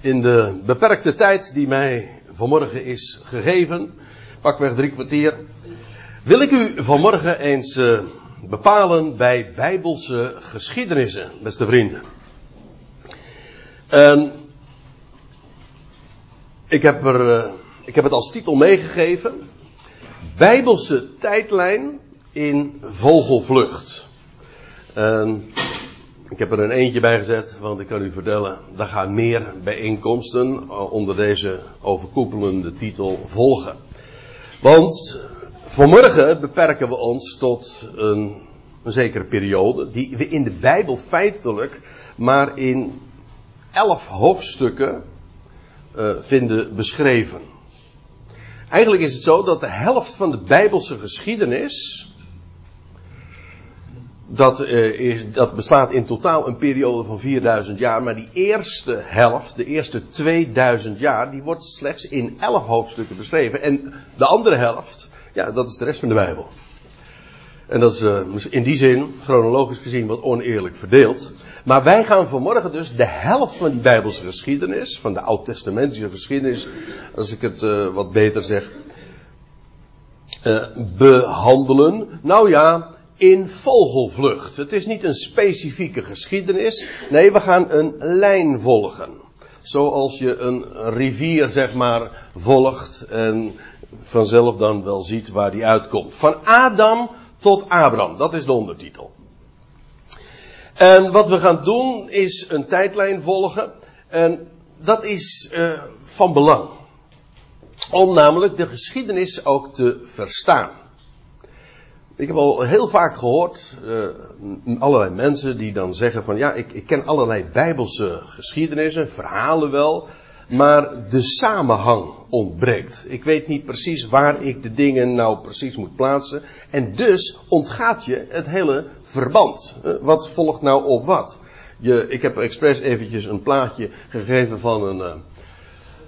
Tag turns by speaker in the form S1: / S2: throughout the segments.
S1: In de beperkte tijd die mij vanmorgen is gegeven, pakweg drie kwartier, wil ik u vanmorgen eens uh, bepalen bij bijbelse geschiedenissen, beste vrienden. En ik heb, er, uh, ik heb het als titel meegegeven, Bijbelse tijdlijn in vogelvlucht. En ik heb er een eentje bij gezet, want ik kan u vertellen, daar gaan meer bijeenkomsten eh, onder deze overkoepelende titel volgen. Want vanmorgen beperken we ons tot een, een zekere periode, die we in de Bijbel feitelijk maar in elf hoofdstukken uh, vinden beschreven. Eigenlijk is het zo dat de helft van de Bijbelse geschiedenis dat, uh, is, dat bestaat in totaal een periode van 4000 jaar, maar die eerste helft, de eerste 2000 jaar, die wordt slechts in 11 hoofdstukken beschreven. En de andere helft, ja, dat is de rest van de Bijbel. En dat is uh, in die zin, chronologisch gezien, wat oneerlijk verdeeld. Maar wij gaan vanmorgen dus de helft van die Bijbelse geschiedenis, van de oud-testamentische geschiedenis, als ik het uh, wat beter zeg, behandelen. Nou ja, in vogelvlucht. Het is niet een specifieke geschiedenis. Nee, we gaan een lijn volgen. Zoals je een rivier, zeg maar, volgt en vanzelf dan wel ziet waar die uitkomt. Van Adam tot Abraham. Dat is de ondertitel. En wat we gaan doen is een tijdlijn volgen. En dat is uh, van belang. Om namelijk de geschiedenis ook te verstaan. Ik heb al heel vaak gehoord, uh, allerlei mensen die dan zeggen van ja, ik, ik ken allerlei bijbelse geschiedenissen, verhalen wel, maar de samenhang ontbreekt. Ik weet niet precies waar ik de dingen nou precies moet plaatsen. En dus ontgaat je het hele verband. Uh, wat volgt nou op wat? Je, ik heb expres eventjes een plaatje gegeven van een, uh,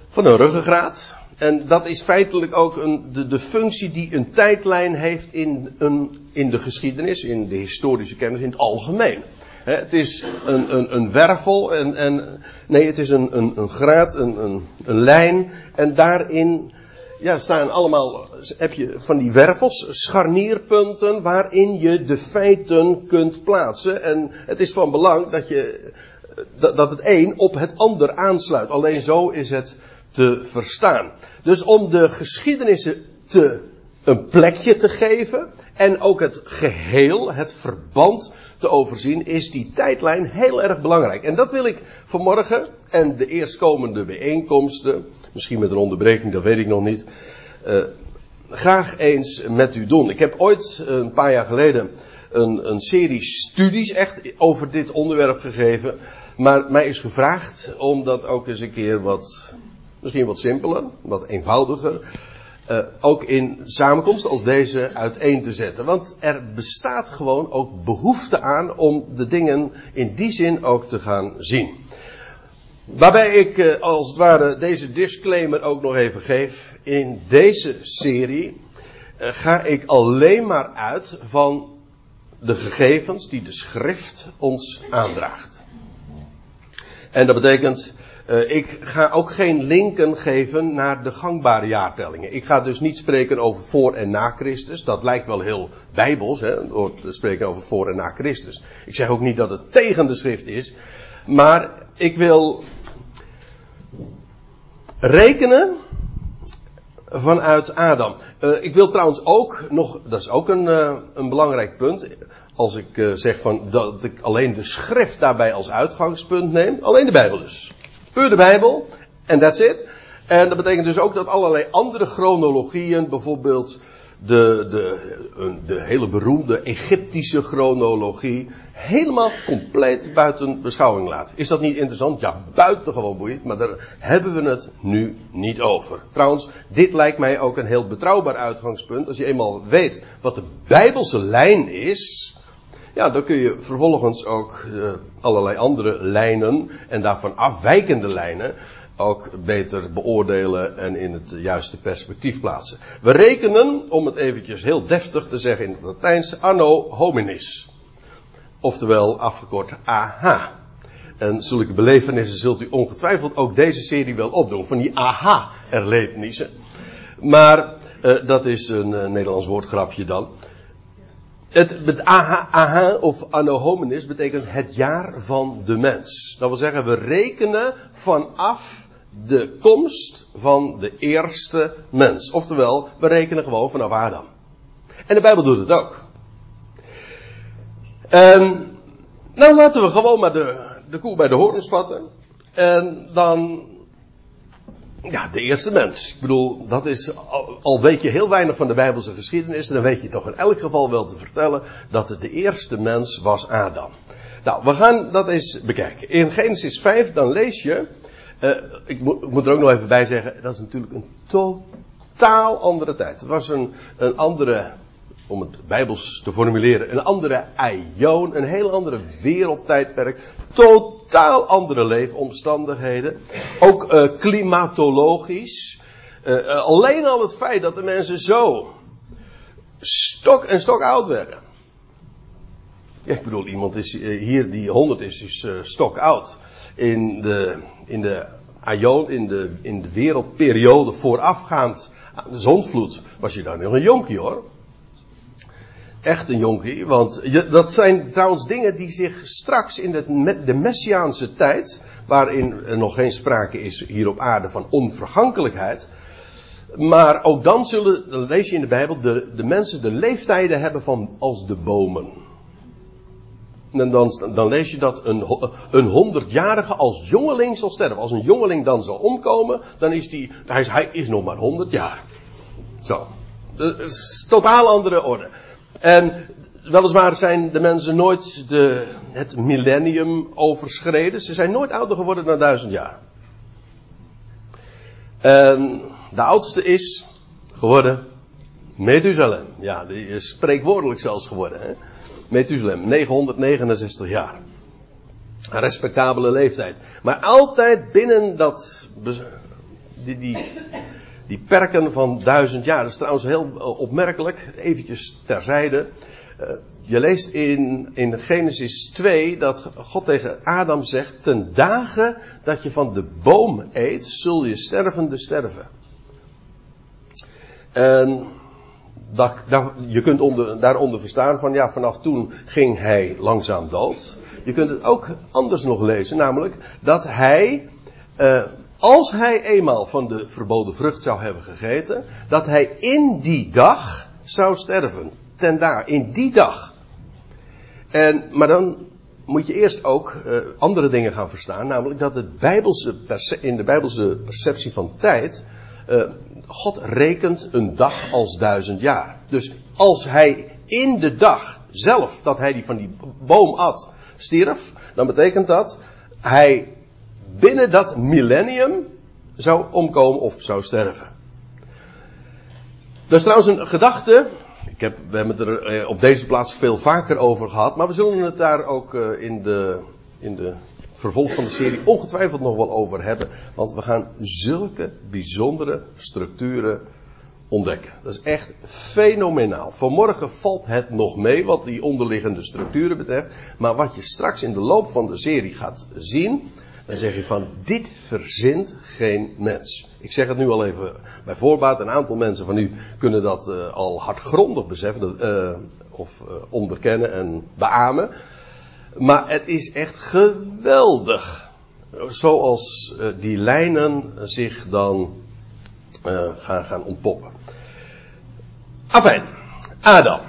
S1: van een ruggengraat. En dat is feitelijk ook een, de, de, functie die een tijdlijn heeft in, een, in de geschiedenis, in de historische kennis in het algemeen. He, het is een, een, een wervel en, en, nee, het is een, een, een graad, een, een, een lijn. En daarin ja, staan allemaal, heb je van die wervels, scharnierpunten waarin je de feiten kunt plaatsen. En het is van belang dat je, dat, dat het een op het ander aansluit. Alleen zo is het te verstaan. Dus om de geschiedenissen te, een plekje te geven en ook het geheel, het verband te overzien, is die tijdlijn heel erg belangrijk. En dat wil ik vanmorgen en de eerstkomende bijeenkomsten, misschien met een onderbreking, dat weet ik nog niet, uh, graag eens met u doen. Ik heb ooit een paar jaar geleden een, een serie studies echt over dit onderwerp gegeven. Maar mij is gevraagd om dat ook eens een keer wat misschien wat simpeler, wat eenvoudiger. Uh, ook in samenkomsten als deze uiteen te zetten. Want er bestaat gewoon ook behoefte aan om de dingen in die zin ook te gaan zien. Waarbij ik uh, als het ware deze disclaimer ook nog even geef. In deze serie uh, ga ik alleen maar uit van de gegevens die de schrift ons aandraagt. En dat betekent uh, ik ga ook geen linken geven naar de gangbare jaartellingen. Ik ga dus niet spreken over voor en na Christus. Dat lijkt wel heel bijbels, hè, door te spreken over voor en na Christus. Ik zeg ook niet dat het tegen de schrift is. Maar ik wil rekenen vanuit Adam. Uh, ik wil trouwens ook nog, dat is ook een, uh, een belangrijk punt. Als ik zeg van dat ik alleen de schrift daarbij als uitgangspunt neem. Alleen de Bijbel dus. Puur de Bijbel. En that's it. En dat betekent dus ook dat allerlei andere chronologieën, bijvoorbeeld de, de, de hele beroemde Egyptische chronologie, helemaal compleet buiten beschouwing laat. Is dat niet interessant? Ja, buitengewoon boeiend, maar daar hebben we het nu niet over. Trouwens, dit lijkt mij ook een heel betrouwbaar uitgangspunt. Als je eenmaal weet wat de Bijbelse lijn is, ja, dan kun je vervolgens ook uh, allerlei andere lijnen en daarvan afwijkende lijnen ook beter beoordelen en in het juiste perspectief plaatsen. We rekenen, om het eventjes heel deftig te zeggen in het Latijns, anno hominis. Oftewel afgekort AH. En zulke belevenissen zult u ongetwijfeld ook deze serie wel opdoen. Van die aha-erlebnissen. Maar uh, dat is een uh, Nederlands woordgrapje dan. Het, het aha, aha of anno hominis betekent het jaar van de mens. Dat wil zeggen, we rekenen vanaf de komst van de eerste mens. Oftewel, we rekenen gewoon vanaf Adam. En de Bijbel doet het ook. En, nou laten we gewoon maar de, de koe bij de horens vatten. En dan ja, de eerste mens. Ik bedoel, dat is, al, weet je heel weinig van de Bijbelse geschiedenis, dan weet je toch in elk geval wel te vertellen dat het de eerste mens was Adam. Nou, we gaan dat eens bekijken. In Genesis 5, dan lees je, uh, ik, moet, ik, moet er ook nog even bij zeggen, dat is natuurlijk een totaal andere tijd. Het was een, een andere om het bijbels te formuleren, een andere aion, een heel andere wereldtijdperk, totaal andere leefomstandigheden, ook uh, klimatologisch. Uh, alleen al het feit dat de mensen zo stok en stok oud werden. Ik bedoel, iemand is hier die 100 is, is stok oud. In de, in de in de, in de wereldperiode voorafgaand aan de zondvloed, was je dan nog een jonkie hoor echt een jonkie. Want dat zijn trouwens dingen die zich straks in het, de Messiaanse tijd, waarin er nog geen sprake is hier op aarde van onvergankelijkheid. Maar ook dan zullen, dan lees je in de Bijbel, de, de mensen de leeftijden hebben van als de bomen. En dan, dan lees je dat een, een honderdjarige als jongeling zal sterven. Als een jongeling dan zal omkomen, dan is die, hij is, hij is nog maar honderd jaar. Zo. Totaal andere orde. En weliswaar zijn de mensen nooit de, het millennium overschreden. Ze zijn nooit ouder geworden dan duizend jaar. De oudste is geworden Methuselem. Ja, die is spreekwoordelijk zelfs geworden. Hè? Methuselem, 969 jaar. Een respectabele leeftijd. Maar altijd binnen dat, die, die, die perken van duizend jaar. Dat is trouwens heel eh, opmerkelijk, eventjes terzijde. Uh, je leest in, in Genesis 2 dat God tegen Adam zegt: Ten dagen dat je van de boom eet, zul je stervende sterven. En dat, dat, je kunt onder, daaronder verstaan van ja, vanaf toen ging hij langzaam dood. Je kunt het ook anders nog lezen, namelijk dat hij uh, als hij eenmaal van de verboden vrucht zou hebben gegeten, dat hij in die dag zou sterven. Ten daar, in die dag. En, maar dan moet je eerst ook uh, andere dingen gaan verstaan, namelijk dat het Bijbelse in de Bijbelse perceptie van tijd, uh, God rekent een dag als duizend jaar. Dus als hij in de dag zelf dat hij die van die boom at, stierf, dan betekent dat hij binnen dat millennium zou omkomen of zou sterven. Dat is trouwens een gedachte. Ik heb, we hebben het er eh, op deze plaats veel vaker over gehad. Maar we zullen het daar ook eh, in de, in de vervolg van de serie ongetwijfeld nog wel over hebben. Want we gaan zulke bijzondere structuren ontdekken. Dat is echt fenomenaal. Vanmorgen valt het nog mee wat die onderliggende structuren betreft. Maar wat je straks in de loop van de serie gaat zien, dan zeg je van dit verzint geen mens. Ik zeg het nu al even bij voorbaat. Een aantal mensen van u kunnen dat uh, al hardgrondig beseffen uh, of uh, onderkennen en beamen. Maar het is echt geweldig. Zoals die lijnen zich dan gaan, gaan ontpoppen. Afijn, Adam,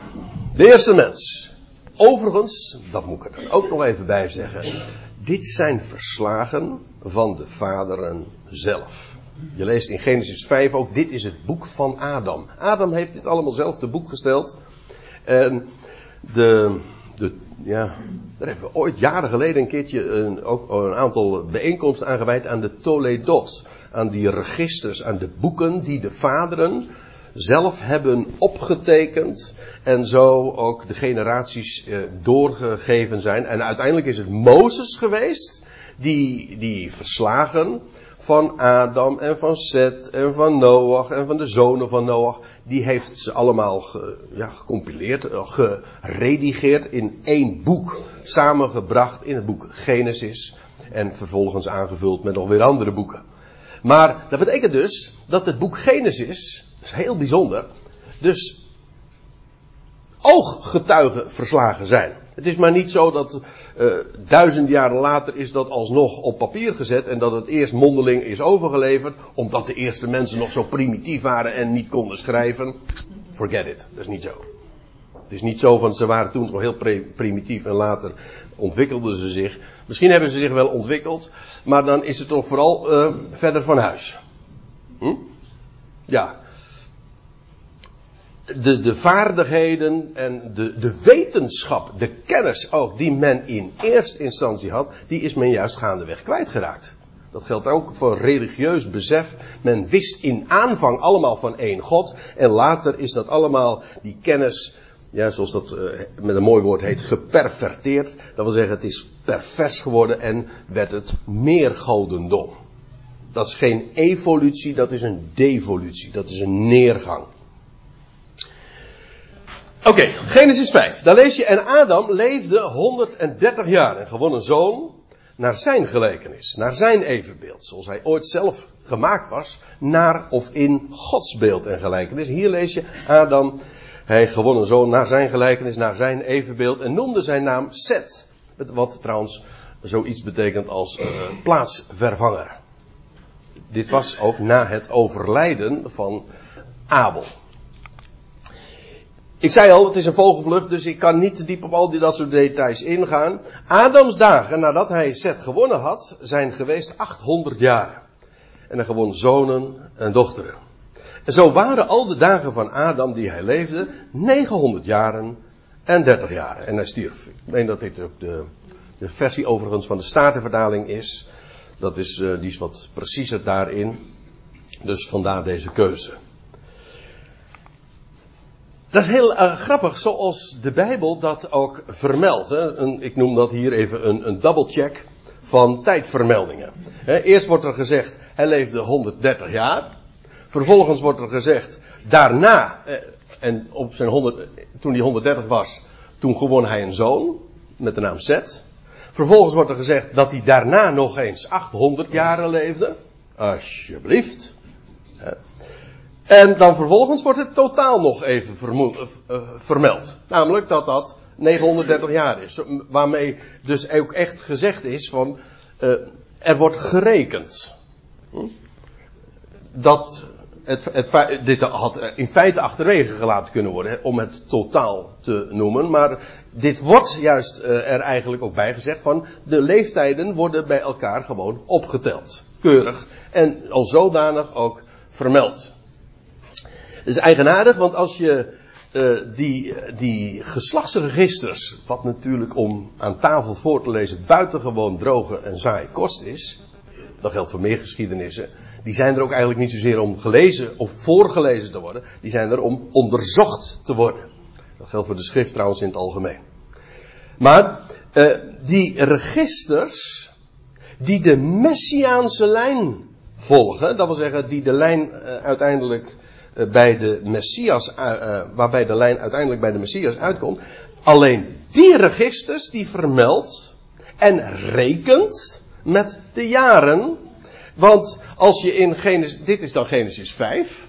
S1: de eerste mens. Overigens, dat moet ik er ook nog even bij zeggen. Dit zijn verslagen van de vaderen zelf. Je leest in Genesis 5 ook, dit is het boek van Adam. Adam heeft dit allemaal zelf te boek gesteld. En de, de, ja, daar hebben we ooit jaren geleden een keertje ook een aantal bijeenkomsten aangeweid aan de Toledot. Aan die registers, aan de boeken die de vaderen zelf hebben opgetekend en zo ook de generaties eh, doorgegeven zijn. En uiteindelijk is het Mozes geweest die die verslagen van Adam en van Seth en van Noach en van de zonen van Noach, die heeft ze allemaal ge, ja, gecompileerd, eh, geredigeerd in één boek, samengebracht in het boek Genesis en vervolgens aangevuld met nog weer andere boeken. Maar dat betekent dus dat het boek Genesis, is heel bijzonder, dus ooggetuigen verslagen zijn. Het is maar niet zo dat uh, duizend jaren later is dat alsnog op papier gezet en dat het eerst mondeling is overgeleverd, omdat de eerste mensen nog zo primitief waren en niet konden schrijven. Forget it, dat is niet zo. Het is niet zo van ze waren toen nog heel primitief en later ontwikkelden ze zich. Misschien hebben ze zich wel ontwikkeld, maar dan is het toch vooral uh, verder van huis. Hm? Ja, de, de vaardigheden en de, de wetenschap, de kennis ook die men in eerste instantie had, die is men juist gaandeweg kwijtgeraakt. Dat geldt ook voor religieus besef. Men wist in aanvang allemaal van één God. En later is dat allemaal, die kennis, ja, zoals dat uh, met een mooi woord heet, geperverteerd. Dat wil zeggen, het is pervers geworden en werd het meer godendom. Dat is geen evolutie, dat is een devolutie. Dat is een neergang. Oké, Genesis 5. Daar lees je, en Adam leefde 130 jaar en gewoon een zoon naar zijn gelijkenis, naar zijn evenbeeld, zoals hij ooit zelf gemaakt was, naar of in Gods beeld en gelijkenis. Hier lees je Adam, hij gewoon een zoon naar zijn gelijkenis, naar zijn evenbeeld en noemde zijn naam Set, wat trouwens zoiets betekent als uh, plaatsvervanger. Dit was ook na het overlijden van Abel. Ik zei al, het is een vogelvlucht, dus ik kan niet te diep op al die, dat soort details ingaan. Adams dagen nadat hij Seth gewonnen had, zijn geweest 800 jaren. En hij gewon zonen en dochteren. En zo waren al de dagen van Adam die hij leefde 900 jaren en 30 jaren. En hij stierf. Ik meen dat dit ook de, de versie overigens van de Statenvertaling is. Dat is, uh, die is wat preciezer daarin. Dus vandaar deze keuze. Dat is heel uh, grappig, zoals de Bijbel dat ook vermeldt. Ik noem dat hier even een, een double check van tijdvermeldingen. Eerst wordt er gezegd, hij leefde 130 jaar. Vervolgens wordt er gezegd, daarna, eh, en op zijn 100, toen hij 130 was, toen gewon hij een zoon, met de naam Seth. Vervolgens wordt er gezegd dat hij daarna nog eens 800 jaren leefde. Alsjeblieft. En dan vervolgens wordt het totaal nog even uh, vermeld. Namelijk dat dat 930 jaar is. Waarmee dus ook echt gezegd is van, uh, er wordt gerekend. Hm? Dat het, dit had in feite achterwege gelaten kunnen worden om het totaal te noemen. Maar dit wordt juist er eigenlijk ook bij gezegd van de leeftijden worden bij elkaar gewoon opgeteld. Keurig. En al zodanig ook vermeld. Het is eigenaardig, want als je uh, die, die geslachtsregisters, wat natuurlijk om aan tafel voor te lezen buitengewoon droge en saai kost is, dat geldt voor meer geschiedenissen, die zijn er ook eigenlijk niet zozeer om gelezen of voorgelezen te worden, die zijn er om onderzocht te worden. Dat geldt voor de schrift trouwens in het algemeen. Maar uh, die registers, die de messiaanse lijn volgen, dat wil zeggen die de lijn uh, uiteindelijk eh, bij de Messias, uh, uh, waarbij de lijn uiteindelijk bij de Messias uitkomt. Alleen die registers die vermeldt en rekent met de jaren. Want als je in Genesis, dit is dan Genesis 5.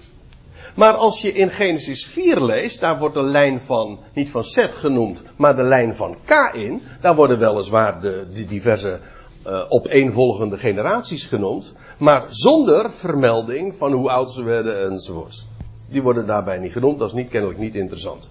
S1: Maar als je in Genesis 4 leest, daar wordt de lijn van, niet van Seth genoemd, maar de lijn van Kain. Daar worden weliswaar de, diverse uh, opeenvolgende generaties genoemd, maar zonder vermelding van hoe oud ze werden enzovoorts. Die worden daarbij niet genoemd, dat is niet, kennelijk niet interessant.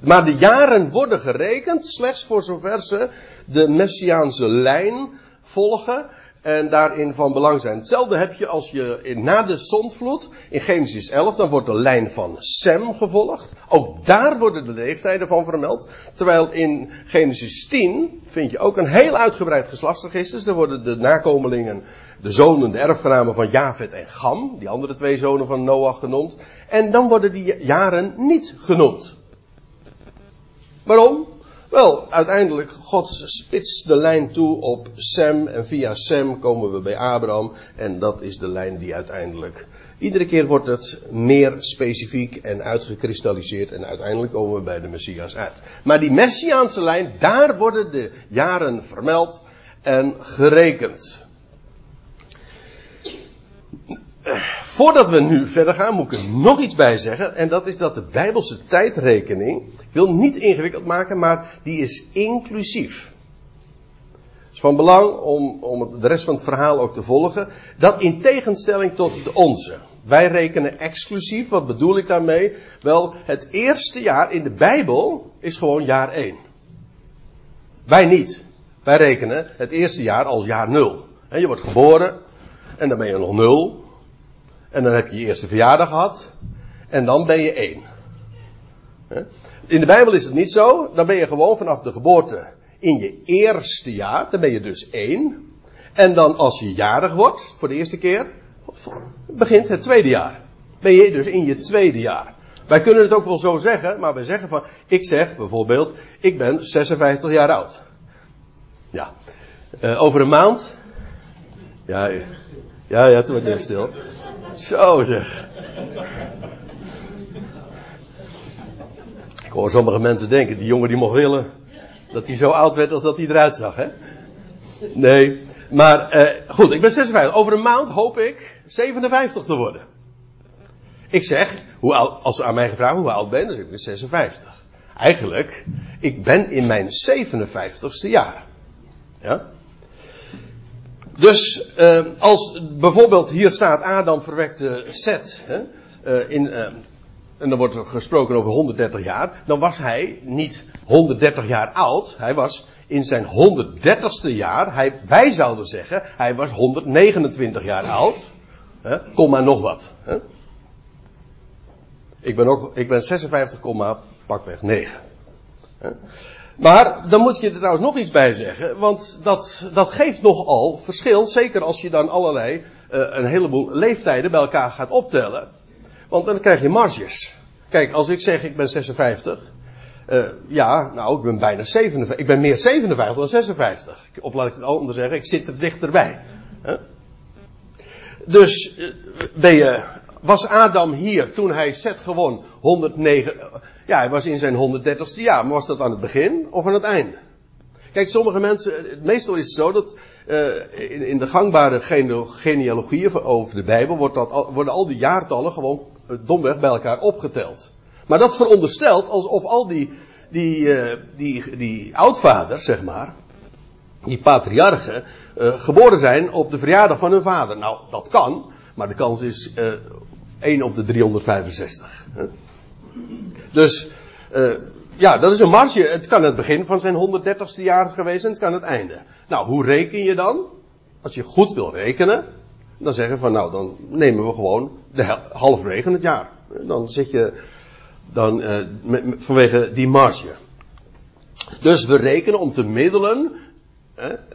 S1: Maar de jaren worden gerekend slechts voor zover ze de messiaanse lijn volgen en daarin van belang zijn. Hetzelfde heb je als je in, na de zondvloed in Genesis 11, dan wordt de lijn van Sem gevolgd. Ook daar worden de leeftijden van vermeld. Terwijl in Genesis 10 vind je ook een heel uitgebreid geslachtsregister. Daar worden de nakomelingen, de zonen, de erfgenamen van Javet en Gam, die andere twee zonen van Noach genoemd. En dan worden die jaren niet genoemd. Waarom? Wel, uiteindelijk, God spitst de lijn toe op Sem en via Sem komen we bij Abraham en dat is de lijn die uiteindelijk, iedere keer wordt het meer specifiek en uitgekristalliseerd en uiteindelijk komen we bij de Messias uit. Maar die Messiaanse lijn, daar worden de jaren vermeld en gerekend. Voordat we nu verder gaan, moet ik er nog iets bij zeggen. En dat is dat de Bijbelse tijdrekening. Ik wil niet ingewikkeld maken, maar die is inclusief. Het is van belang om, om de rest van het verhaal ook te volgen. Dat in tegenstelling tot de onze. Wij rekenen exclusief. Wat bedoel ik daarmee? Wel, het eerste jaar in de Bijbel is gewoon jaar 1. Wij niet. Wij rekenen het eerste jaar als jaar 0. Je wordt geboren en dan ben je nog 0. En dan heb je je eerste verjaardag gehad. En dan ben je één. In de Bijbel is het niet zo. Dan ben je gewoon vanaf de geboorte in je eerste jaar. Dan ben je dus één. En dan als je jarig wordt, voor de eerste keer, begint het tweede jaar. Ben je dus in je tweede jaar. Wij kunnen het ook wel zo zeggen, maar wij zeggen van, ik zeg bijvoorbeeld, ik ben 56 jaar oud. Ja. Uh, over een maand. Ja, ja, ja, toen werd het even stil. Zo zeg. Ik hoor sommige mensen denken, die jongen die mocht willen dat hij zo oud werd als dat hij eruit zag, hè? Nee, maar eh, goed, ik ben 56. Over een maand hoop ik 57 te worden. Ik zeg, hoe oud, als ze aan mij gevraagd hoe oud ben, dan zeg ik 56. Eigenlijk, ik ben in mijn 57ste jaar. Ja? Dus uh, als bijvoorbeeld hier staat Adam verwekte Seth, in, uh, en dan wordt er gesproken over 130 jaar, dan was hij niet 130 jaar oud, hij was in zijn 130ste jaar, hij, wij zouden zeggen, hij was 129 jaar oud, hè, kom maar nog wat. Ik ben ook, ik ben 56, pakweg 9. Maar dan moet je er trouwens nog iets bij zeggen, want dat, dat geeft nogal verschil, zeker als je dan allerlei, uh, een heleboel leeftijden bij elkaar gaat optellen. Want dan krijg je marges. Kijk, als ik zeg ik ben 56, uh, eh, ja, nou, ik ben bijna 57, ik ben meer 57 dan 56. Of laat ik het anders zeggen, ik zit er dichterbij. Huh? Dus uh, ben je was Adam hier toen hij Zet gewoon 109, ja hij was in zijn 130ste jaar, maar was dat aan het begin of aan het einde? Kijk, sommige mensen, meestal is het zo dat uh, in, de gangbare genealogieën over de Bijbel wordt dat, worden al die jaartallen gewoon uh, domweg bij elkaar opgeteld. Maar dat veronderstelt alsof al die, die, uh, die, die oudvaders, zeg maar, die patriarchen, geboren zijn op de verjaardag van hun vader. Nou, dat kan, maar de kans is 1 op de 365. Dus, uh, ja, dat is een marge. Het kan het begin van zijn 130ste jaar geweest en het kan het einde. Nou, hoe reken je dan? Als je goed wil rekenen, dan zeggen van nou, dan nemen we gewoon de halverwege het jaar. Dan zit je dan met, vanwege die marge. Dus we rekenen om te middelen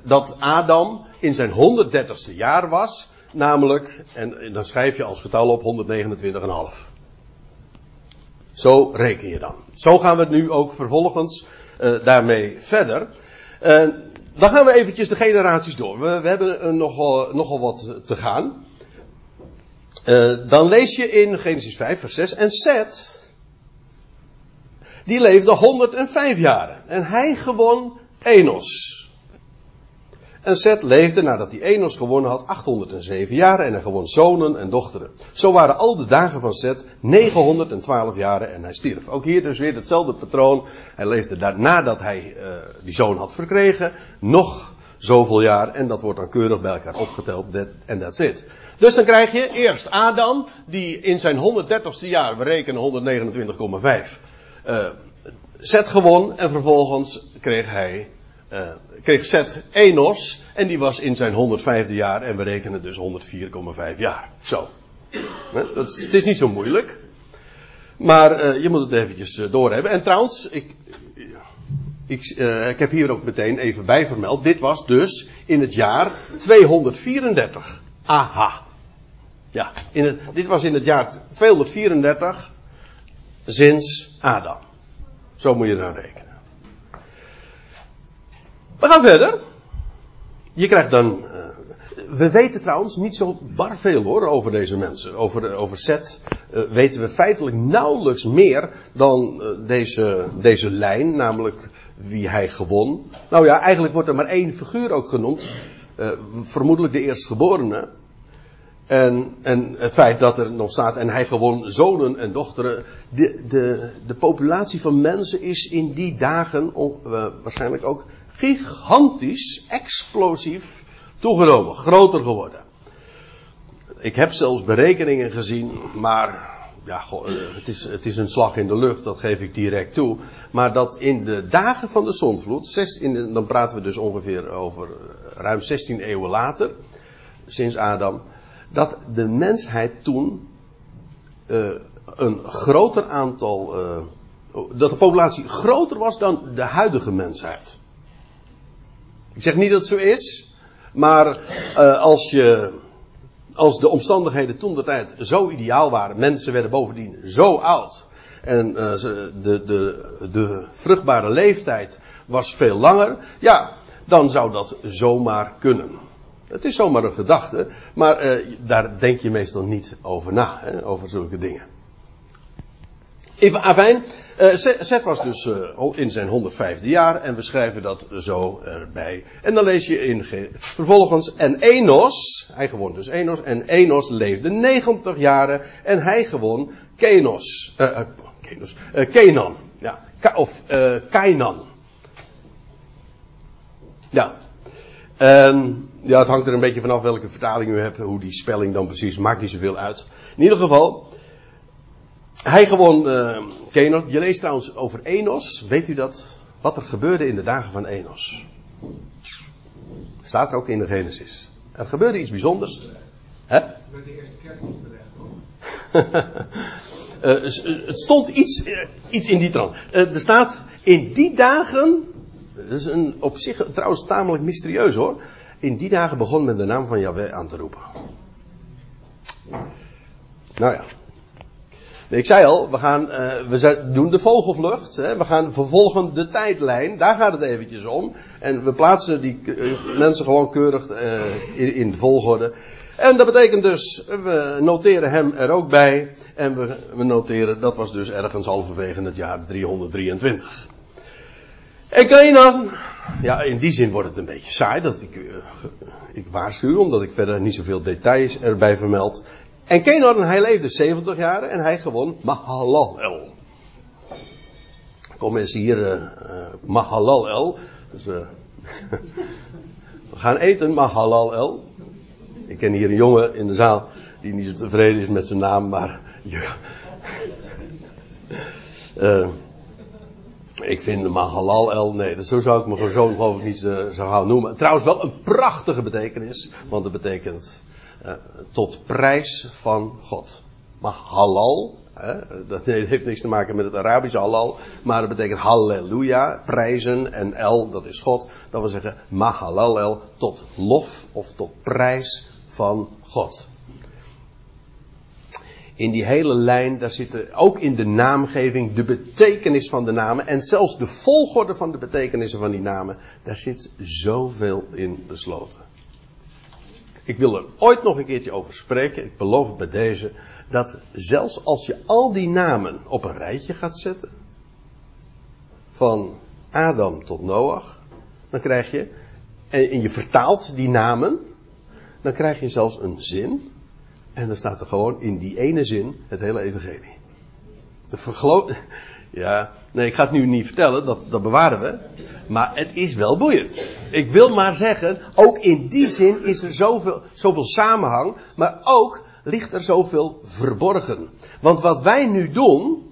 S1: dat Adam in zijn 130ste jaar was namelijk, en dan schrijf je als getal op 129,5. Zo reken je dan. Zo gaan we het nu ook vervolgens uh, daarmee verder. Uh, dan gaan we eventjes de generaties door. We, we hebben nogal, nogal wat te gaan. dan lees je in Genesis 5, vers 6. En Seth, die leefde 105 jaren. En hij gewon Enos. En Seth leefde nadat hij Enos gewonnen had 807 jaar en hij gewoon zonen en dochteren. Zo waren al de dagen van Seth 912 jaren en hij stierf. Ook hier dus weer hetzelfde patroon. Hij leefde nadat hij uh, die zoon had verkregen nog zoveel jaar en dat wordt dan keurig bij elkaar opgeteld en dat zit. Dus dan krijg je eerst Adam die in zijn 130ste jaar, we rekenen 129,5, uh, Seth gewon en vervolgens kreeg hij uh, kreeg Seth Enos. En die was in zijn 105e jaar. En we rekenen dus 104,5 jaar. Zo. Dat is, het is niet zo moeilijk. Maar uh, je moet het eventjes uh, doorhebben. En trouwens, ik, ik, ik heb hier ook meteen even bij vermeld. Dit was dus in het jaar 234. Aha. Ja, in het, dit was in het jaar 234 sinds Adam. Zo moet je dan rekenen. We gaan verder. Je krijgt dan. Uh, we weten trouwens niet zo bar veel hoor over deze mensen. Over, over Seth uh, weten we feitelijk nauwelijks meer dan deze, deze lijn, namelijk wie hij gewon. Nou ja, eigenlijk wordt er maar één figuur ook genoemd. vermoedelijk de eerstgeborene. En, en het feit dat er nog staat, en hij gewoon zonen en dochteren. De, de, de populatie van mensen is in die dagen uh, waarschijnlijk ook gigantisch, explosief toegenomen, groter geworden. Ik heb zelfs berekeningen gezien, maar ja, goh, het, is, het is een slag in de lucht, dat geef ik direct toe. Maar dat in de dagen van de zondvloed, zes, in dan praten we dus ongeveer over ruim 16 eeuwen later, sinds Adam dat de mensheid toen uh, een groter aantal. Dat de populatie groter was dan de huidige mensheid. Ik zeg niet dat het zo is, maar uh, als je. Als de omstandigheden toen de tijd zo ideaal waren, mensen werden bovendien zo oud. En de, de, de vruchtbare leeftijd was veel langer. Ja, dan zou dat zomaar kunnen. Het is zomaar een gedachte, maar uh, daar denk je meestal niet over na, hè, over zulke dingen. Even afijn, Seth was dus uh, in zijn 105e jaar en we schrijven dat zo erbij. En dan lees je in vervolgens, en Enos, hij gewon dus Enos, en Enos leefde 90 jaren en hij gewon Kenos, uh, Kenos, Kenan, ja, of Kainan. Ja, en ja, het hangt er een beetje vanaf welke vertaling u hebt, hoe die spelling dan precies, maakt niet zoveel uit. In ieder geval, hij gewoon uh, Kenos. Je leest trouwens over Enos, weet u dat? Wat er gebeurde in de dagen van Enos. Staat er ook in de Genesis. Er gebeurde iets bijzonders. Hè? Met de eerste kerk uh, het stond iets, uh, iets in die trant. Uh, er staat in die dagen. Dat is een, op zich trouwens tamelijk mysterieus hoor. In die dagen begon men de naam van Yahweh aan te roepen. Nou ja. Ik zei al, we, gaan, uh, we doen de vogelvlucht. Hè? We gaan vervolgen de tijdlijn. Daar gaat het eventjes om. En we plaatsen die uh, mensen gewoon keurig uh, in, in, de volgorde. En dat betekent dus, we noteren hem er ook bij. En we, we noteren, dat was dus ergens halverwege het jaar 323. En Kenan, ja, in die zin wordt het een beetje saai dat ik, ik waarschuw, omdat ik verder niet zoveel details erbij vermeld. En Kenan, hij leefde 70 jaar en hij gewon Mahalalel. Kom eens hier, uh, uh, Mahalalel. Dus, we gaan eten, Mahalalel. Ik ken hier een jongen in de zaal die niet zo tevreden is met zijn naam, maar. Ik vind hem maar halal el. Nee, dat, zo zou ik mijn zoon geloof ik niet zo gaan noemen. Trouwens wel een prachtige betekenis. Want het betekent uh, tot prijs van God. Maar halal. Dat heeft niks te maken met het Arabische halal. Maar het betekent halleluja. Prijzen. En el, dat is God. Dat wil zeggen mahalal el. Tot lof of tot prijs van God in die hele lijn, daar zit ook in de naamgeving de betekenis van de namen en zelfs de volgorde van de betekenissen van die namen, daar zit zoveel in besloten. Ik wil er ooit nog een keertje over spreken, ik beloof het bij deze, dat zelfs als je al die namen op een rijtje gaat zetten, van Adam tot Noach, dan krijg je, en je vertaalt die namen, dan krijg je zelfs een zin en dan staat er gewoon in die ene zin het hele evangelie. De vergelo ja, nee, ik ga het nu niet vertellen, dat, dat bewaren we. Maar het is wel boeiend. Ik wil maar zeggen, ook in die zin is er zoveel, zoveel samenhang, maar ook ligt er zoveel verborgen. Want wat wij nu doen,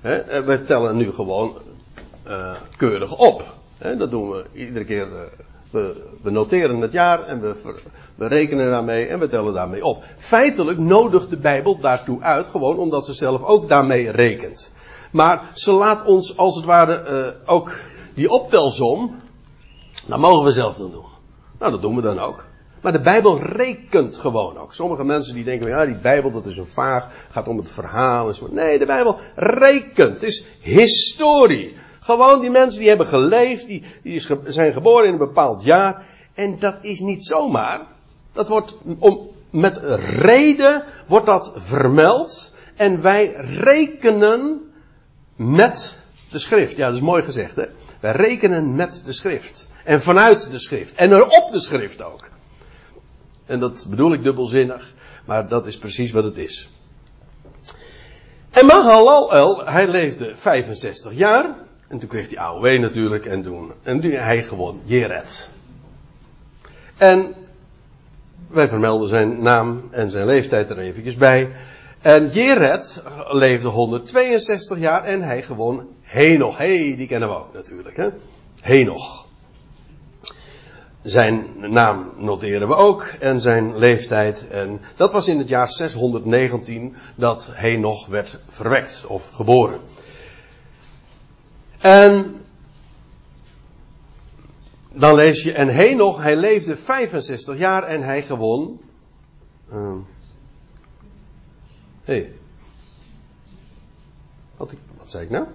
S1: hè, eh, we tellen nu gewoon uh, keurig op. Hè, dat doen we iedere keer. We, we, noteren het jaar en we, we, rekenen daarmee en we tellen daarmee op. Feitelijk nodigt de Bijbel daartoe uit, gewoon omdat ze zelf ook daarmee rekent. Maar ze laat ons als het ware uh, ook die optelsom, dat mogen we zelf dan doen. Nou, dat doen we dan ook. Maar de Bijbel rekent gewoon ook. Sommige mensen die denken, ja, die Bijbel dat is een vaag, gaat om het verhaal en zo. Nee, de Bijbel rekent. Het is historie. Gewoon die mensen die hebben geleefd, die, die zijn geboren in een bepaald jaar. En dat is niet zomaar. Dat wordt om, met reden wordt dat vermeld. En wij rekenen met de schrift. Ja, dat is mooi gezegd hè. Wij rekenen met de schrift. En vanuit de schrift. En er op de schrift ook. En dat bedoel ik dubbelzinnig. Maar dat is precies wat het is. En Mahalalel, hij leefde 65 jaar. En toen kreeg hij AOW natuurlijk. En toen, en hij gewoon Jered. En wij vermelden zijn naam en zijn leeftijd er eventjes bij. En Jered leefde 162 jaar en hij gewoon Henoch. Hey, die kennen we ook natuurlijk. Hè? Henoch. Zijn naam noteren we ook en zijn leeftijd. En dat was in het jaar 619 dat Henoch werd verwekt of geboren. En dan lees je, en Henoch, hij leefde 65 jaar en hij gewon. Uh, hey. wat, wat zei ik nou?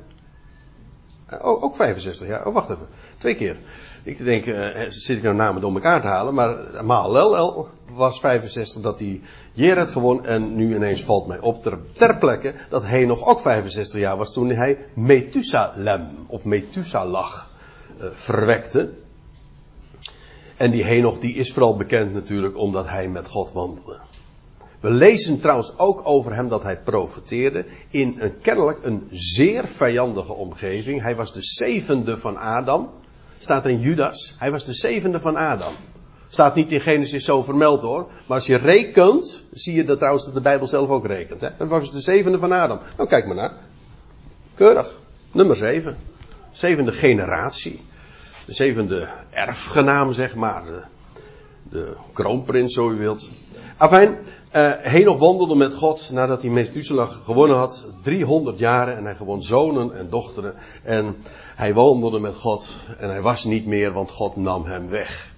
S1: Uh, ook 65 jaar. Oh, wacht even. Twee keer. Ik denk, uh, zit ik nou namen door elkaar te halen, maar Mahalel was 65 dat hij Jered gewon en nu ineens valt mij op ter, ter plekke dat hij nog ook 65 jaar was toen hij Methusalem of Methusalag uh, verwekte. En die Henoch die is vooral bekend natuurlijk omdat hij met God wandelde. We lezen trouwens ook over hem dat hij profeteerde in een kennelijk een zeer vijandige omgeving. Hij was de zevende van Adam. Staat er in Judas. Hij was de zevende van Adam. Staat niet in Genesis zo vermeld hoor. Maar als je rekent, zie je dat trouwens dat de Bijbel zelf ook rekent. Hè? Dat was de zevende van Adam. Nou kijk maar naar. Keurig. Nummer zeven. Zevende generatie. De zevende erfgenaam zeg maar. De, de kroonprins zo u wilt. Afijn, uh, Henoch wandelde met God nadat hij Methuselah gewonnen had. 300 jaren en hij gewoon zonen en dochteren. En hij wandelde met God en hij was niet meer, want God nam hem weg.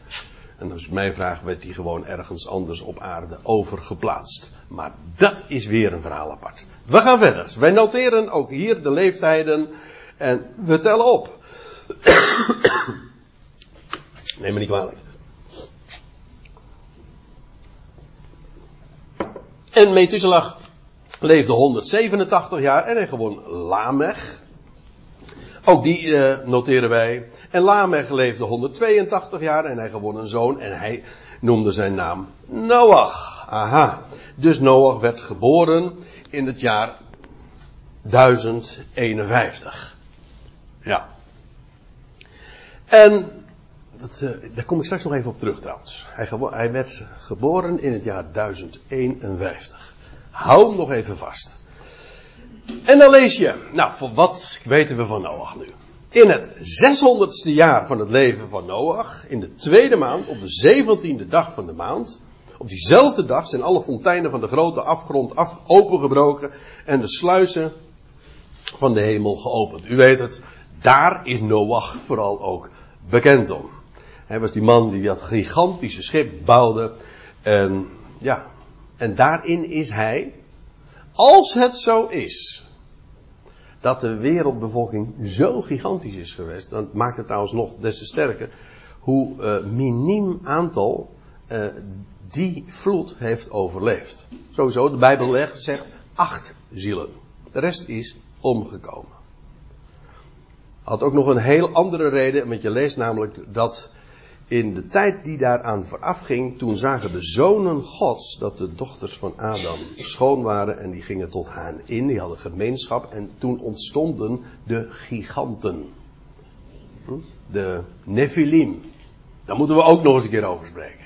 S1: En als mijn vraag werd hij gewoon ergens anders op aarde overgeplaatst. Maar dat is weer een verhaal apart. We gaan verder. Wij noteren ook hier de leeftijden en we tellen op. Neem me niet kwalijk. En Methuselah leefde 187 jaar en hij gewoon Lamech. Ook die uh, noteren wij. En Lamech leefde 182 jaar en hij gewon een zoon en hij noemde zijn naam Noach. Aha. Dus Noach werd geboren in het jaar 1051. Ja. En dat, uh, daar kom ik straks nog even op terug trouwens. Hij, hij werd geboren in het jaar 1051. Hou hem nog even vast. En dan lees je, nou, voor wat weten we van Noach nu? In het 600ste jaar van het leven van Noach, in de tweede maand, op de 17e dag van de maand, op diezelfde dag zijn alle fonteinen van de grote afgrond af, opengebroken en de sluizen van de hemel geopend. U weet het, daar is Noach vooral ook bekend om. Hij was die man die dat gigantische schip bouwde. En ja, en daarin is hij, als het zo is, dat de wereldbevolking zo gigantisch is geweest, dan maakt het trouwens nog des te sterker, hoe uh, miniem aantal uh, die vloed heeft overleefd. Sowieso, de Bijbel zegt acht zielen. De rest is omgekomen. Had ook nog een heel andere reden, want je leest namelijk dat in de tijd die daaraan voorafging, toen zagen de zonen Gods dat de dochters van Adam schoon waren en die gingen tot hen in, die hadden gemeenschap en toen ontstonden de giganten. Hm? De Nephilim. Daar moeten we ook nog eens een keer over spreken.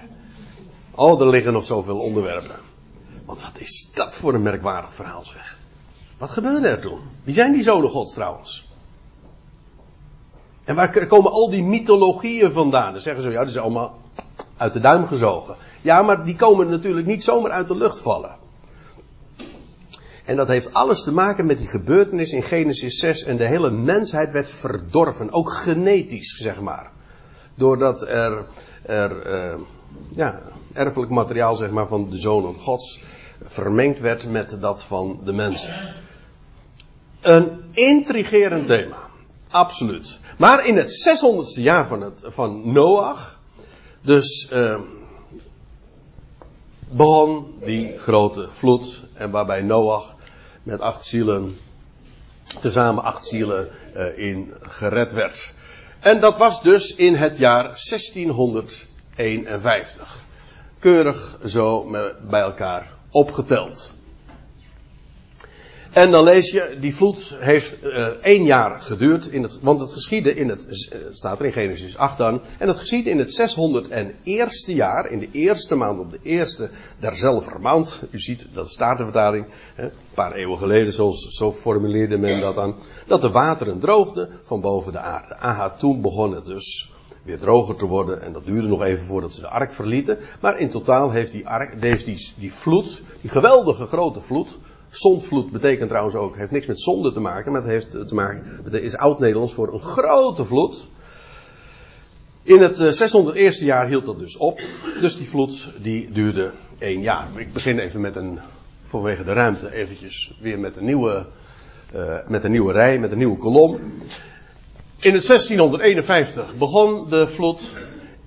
S1: Oh, er liggen nog zoveel onderwerpen. Want wat is dat voor een merkwaardig verhaal zeg. Wat gebeurde er toen? Wie zijn die zonen Gods trouwens? En waar komen al die mythologieën vandaan? Dan zeggen ze, ja, die zijn allemaal uit de duim gezogen. Ja, maar die komen natuurlijk niet zomaar uit de lucht vallen. En dat heeft alles te maken met die gebeurtenis in Genesis 6. En de hele mensheid werd verdorven. Ook genetisch, zeg maar. Doordat er, er uh, ja, erfelijk materiaal zeg maar, van de zonen gods vermengd werd met dat van de mensen. Een intrigerend thema. Absoluut. Maar in het 600ste jaar van, het, van Noach, dus uh, begon die grote vloed. En waarbij Noach met acht zielen, tezamen acht zielen, uh, in gered werd. En dat was dus in het jaar 1651. Keurig zo bij elkaar opgeteld. En dan lees je, die vloed heeft uh, één jaar geduurd, in het, want het geschiedde in het, uh, staat er in Genesis 8 dan, en het geschiedde in het 601ste jaar, in de eerste maand, op de eerste derzelfde maand. U ziet, dat is Statenvertaling, hè, een paar eeuwen geleden, zo, zo formuleerde men dat dan, dat de wateren droogden van boven de aarde. Aha, toen begon het dus weer droger te worden. En dat duurde nog even voordat ze de ark verlieten. Maar in totaal heeft die, ark, heeft die, die vloed, die geweldige grote vloed, Zondvloed betekent trouwens ook, heeft niks met zonde te maken, maar het heeft te maken, het is oud-Nederlands voor een grote vloed. In het 601 eh, jaar hield dat dus op. Dus die vloed die duurde één jaar. Ik begin even met een, vanwege de ruimte, eventjes weer met een nieuwe, uh, met een nieuwe rij, met een nieuwe kolom. In het 1651 begon de vloed.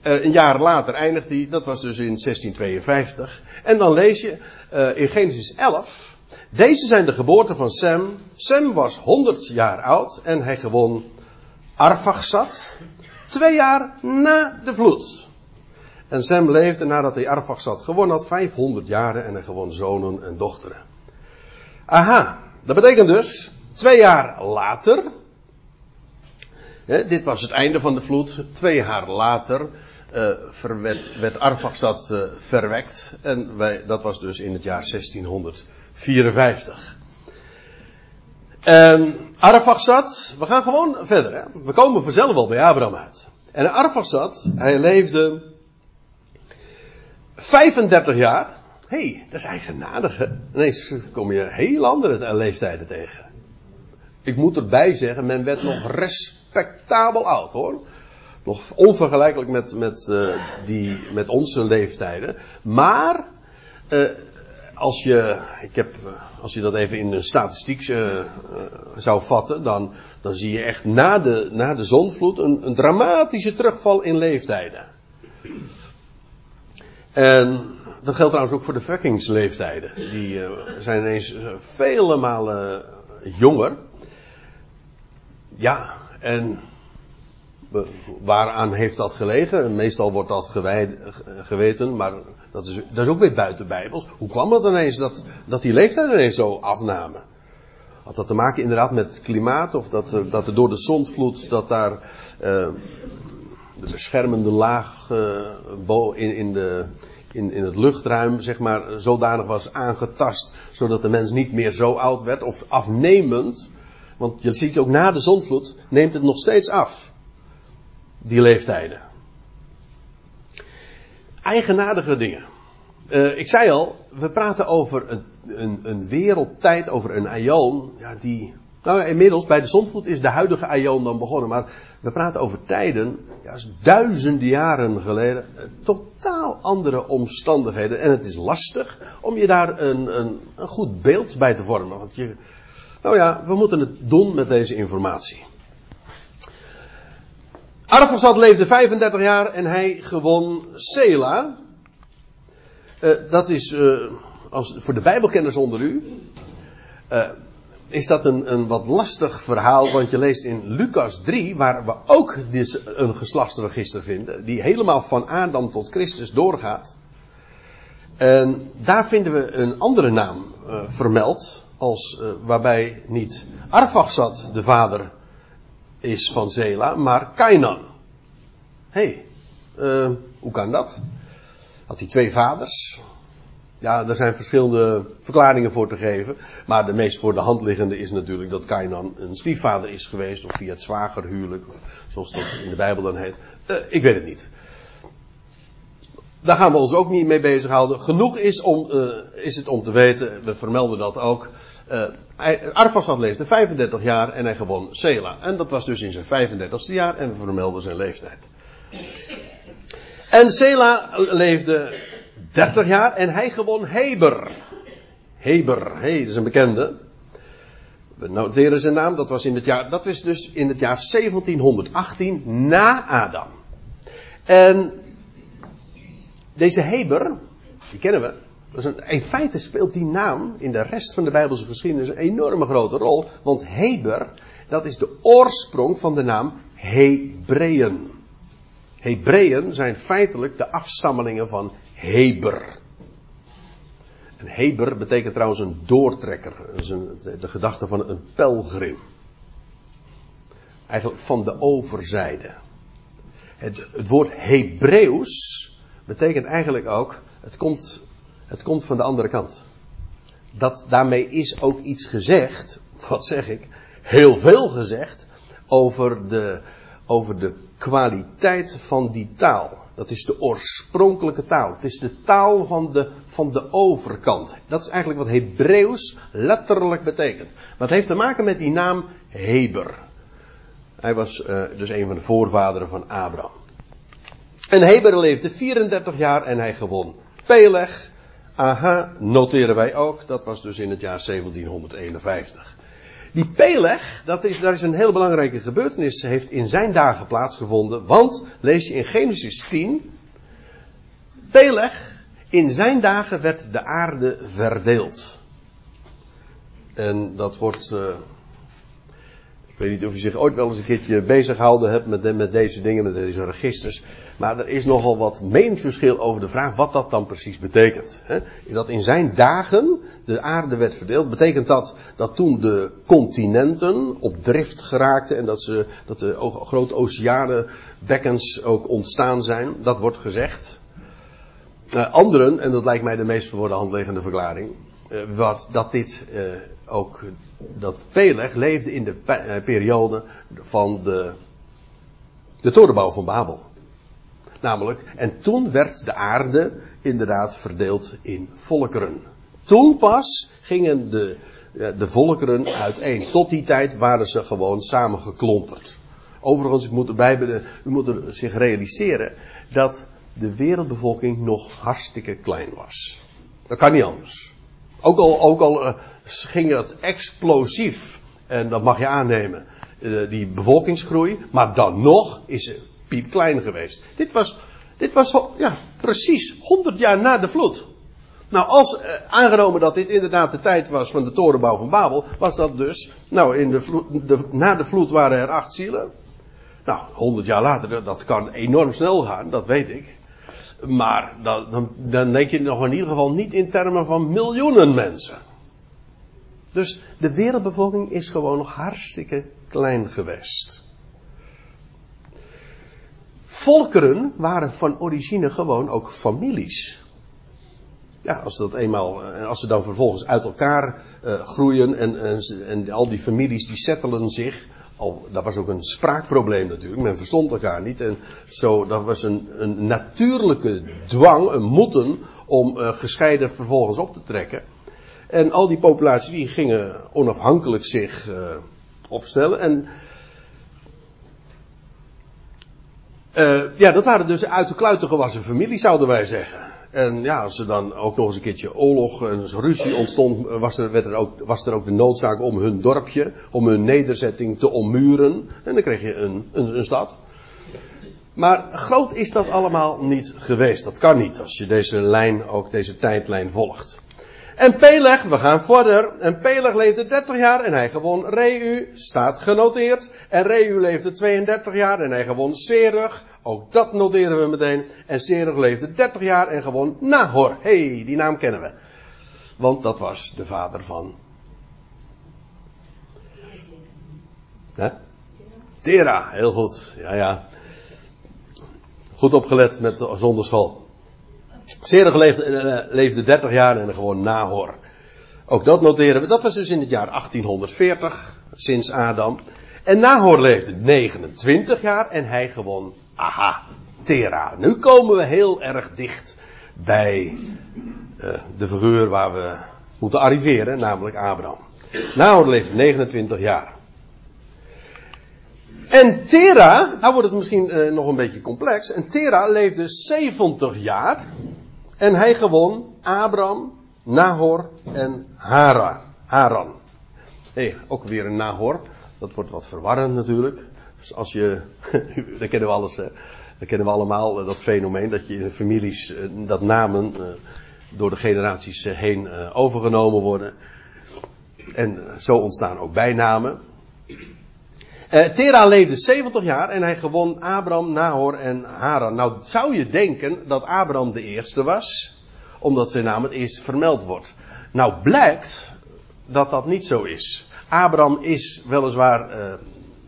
S1: Een jaar later eindigt die. Dat was dus in 1652. En dan lees je in Genesis 11. Deze zijn de geboorten van Sem. Sem was 100 jaar oud en hij gewon Arfaxad. Twee jaar na de vloed. En Sem leefde nadat hij Arfaxad gewonnen had 500 jaren en hij gewon zonen en dochteren. Aha, dat betekent dus twee jaar later. Hè, dit was het einde van de vloed. Twee jaar later uh, werd, Arfaxad uh, verwekt. En wij, dat was dus in het jaar 1600. 54. En Arfaxad, we gaan gewoon verder. Hè? We komen vanzelf wel bij Abraham uit. En Arfaxad, hij leefde 35 jaar. Hé, hey, dat is eigenaardig hè. Ineens kom je heel andere leeftijden tegen. Ik moet erbij zeggen, men werd nog respectabel oud hoor. Nog onvergelijkelijk met, met, uh, die, met onze leeftijden. Maar uh, als je, ik heb, als je dat even in de statistiek uh, zou vatten, dan, dan zie je echt na de, na de zonvloed een, een dramatische terugval in leeftijden. En dat geldt trouwens ook voor de verkiengsleeftijden. Die uh, zijn ineens vele malen jonger. Ja, en waaraan heeft dat gelegen? Meestal wordt dat geweten, maar dat is, dat is ook weer buiten Bijbels. Hoe kwam het ineens dat, dat die leeftijd ineens zo afnamen? Had dat te maken inderdaad met klimaat of dat er, dat door de zondvloed dat daar uh, de beschermende laag uh, in, in, de, in, in het luchtruim zeg maar zodanig was aangetast zodat de mens niet meer zo oud werd of afnemend. Want je ziet ook na de zondvloed neemt het nog steeds af. Die leeftijden eigenaardige dingen. Uh, ik zei al, we praten over een, een, een wereldtijd, over een aion, ja, die, nou inmiddels bij de zondvloed is de huidige aion dan begonnen, maar we praten over tijden, ja, duizenden jaren geleden, uh, totaal andere omstandigheden. En het is lastig om je daar een, een, een goed beeld bij te vormen, want je, nou ja, we moeten het doen met deze informatie. Arfaxad leefde 35 jaar en hij gewon Sela. Uh, dat is, uh, als, voor de Bijbelkenners onder u, uh, is dat een, een wat lastig verhaal, want je leest in Lucas 3, waar we ook dus een geslachtsregister vinden, die helemaal van Adam tot Christus doorgaat. En daar vinden we een andere naam vermeld, als, waarbij niet Arfaxad de vader is van Zela, maar Kainan. Hé, hey, uh, hoe kan dat? Had hij twee vaders? Ja, er zijn verschillende verklaringen voor te geven. Maar de meest voor de hand liggende is natuurlijk dat Kainan een stiefvader is geweest. Of via het zwagerhuwelijk, of zoals dat in de Bijbel dan heet. Uh, ik weet het niet. Daar gaan we ons ook niet mee bezighouden. Genoeg is, om, uh, is het om te weten, we vermelden dat ook. Uh, leefde 35 jaar en hij gewon Sela. En dat was dus in zijn 35ste jaar en we vermelden zijn leeftijd. En Sela leefde 30 jaar en hij gewon Heber. Heber, hey, dat is een bekende. We noteren zijn naam, dat was in het jaar, dat is dus in het jaar 1718 na Adam. En deze Heber, die kennen we. In feite speelt die naam in de rest van de Bijbelse geschiedenis een enorme grote rol. Want Heber, dat is de oorsprong van de naam Hebreeën. Hebreeën zijn feitelijk de afstammelingen van Heber. En Heber betekent trouwens een doortrekker. Dat is de gedachte van een pelgrim. Eigenlijk van de overzijde. Het, het woord Hebreeuws betekent eigenlijk ook, het komt, het komt van de andere kant. Dat, daarmee is ook iets gezegd, wat zeg ik, heel veel gezegd over de, over de kwaliteit van die taal. Dat is de oorspronkelijke taal. Het is de taal van de, van de overkant. Dat is eigenlijk wat Hebreeuws letterlijk betekent. Maar het heeft te maken met die naam Heber. Hij was uh, dus een van de voorvaderen van Abraham. En Heber leefde 34 jaar en hij gewon Peleg. Aha, noteren wij ook. Dat was dus in het jaar 1751. Die Peleg, dat is, daar is een heel belangrijke gebeurtenis, heeft in zijn dagen plaatsgevonden. Want, lees je in Genesis 10. Peleg, in zijn dagen werd de aarde verdeeld. En dat wordt, uh, ik weet niet of je zich ooit wel eens een keertje bezig gehouden hebt met, met deze dingen, met deze registers. Maar er is nogal wat meningsverschil over de vraag wat dat dan precies betekent. Dat in zijn dagen de aarde werd verdeeld. Betekent dat dat toen de continenten op drift geraakten en dat, ze, dat de grote oceanenbekkens ook ontstaan zijn? Dat wordt gezegd. Uh, anderen, en dat lijkt mij de meest voor de hand liggende verklaring, uh, wat, dat dit uh, ook, dat Peleg leefde in de periode van de, de torenbouw van Babel. Namelijk, en toen werd de aarde inderdaad verdeeld in volkeren. Toen pas gingen de, de volkeren uiteen. Tot die tijd waren ze gewoon samengeklonterd. Overigens, moet erbij, u moet zich realiseren dat de wereldbevolking nog hartstikke klein was. Dat kan niet anders. Ook al, ook al uh, ging het explosief, en dat mag je aannemen, uh, die bevolkingsgroei, maar dan nog is ze piepklein geweest. Dit was, dit was ja, precies 100 jaar na de vloed. Nou, als eh, aangenomen dat dit inderdaad de tijd was van de torenbouw van Babel, was dat dus, nou, in de vloed, na de vloed waren er acht zielen. Nou, 100 jaar later, dat kan enorm snel gaan, dat weet ik. Maar dan, dan, dan denk je nog in ieder geval niet in termen van miljoenen mensen. Dus de wereldbevolking is gewoon nog hartstikke klein geweest. Volkeren waren van origine gewoon ook families. Ja, als dat eenmaal, en als ze dan vervolgens uit elkaar uh, groeien en, en, al die families die settelen zich. Al, dat was ook een spraakprobleem natuurlijk, men verstond elkaar niet. En zo, dat was een, een natuurlijke dwang, een moeten, om uh, gescheiden vervolgens op te trekken. En al die populaties die gingen onafhankelijk zich uh, opstellen. En Uh, ja, dat waren dus uit de kluiten gewassen familie, zouden wij zeggen. En ja, als er dan ook nog eens een keertje oorlog en ruzie ontstond, was er, werd er ook, was er ook de noodzaak om hun dorpje, om hun nederzetting te ommuren. En dan kreeg je een, een, een stad. Maar groot is dat allemaal niet geweest. Dat kan niet als je deze lijn, ook deze tijdlijn volgt. En Peleg, we gaan verder. En Peleg leefde 30 jaar en hij gewon Reu, staat genoteerd. En Reu leefde 32 jaar en hij gewon Serug. Ook dat noteren we meteen. En Serug leefde 30 jaar en gewon Nahor. hey, die naam kennen we. Want dat was de vader van. Hè? Tera, heel goed. Ja, ja. Goed opgelet met de zonderschool. Serug leefde, uh, leefde 30 jaar en gewoon Nahor. Ook dat noteren we. Dat was dus in het jaar 1840, sinds Adam. En Nahor leefde 29 jaar en hij gewoon, aha, Tera. Nu komen we heel erg dicht bij uh, de figuur waar we moeten arriveren, namelijk Abraham. Nahor leefde 29 jaar. En Tera, nou wordt het misschien uh, nog een beetje complex. En Tera leefde 70 jaar. En hij gewon Abram, Nahor en Haran. Haran. Nee, ook weer een Nahor. Dat wordt wat verwarrend natuurlijk. Dus als je, dat kennen we alles. Dat kennen we allemaal, eh, dat fenomeen dat je in families, eh, dat namen door de generaties heen overgenomen worden. En zo ontstaan ook bijnamen. Uh, Tera leefde 70 jaar en hij gewon Abraham, Nahor en Haran. Nou zou je denken dat Abraham de eerste was, omdat zijn naam het eerst vermeld wordt. Nou blijkt dat dat niet zo is. Abraham is weliswaar, uh,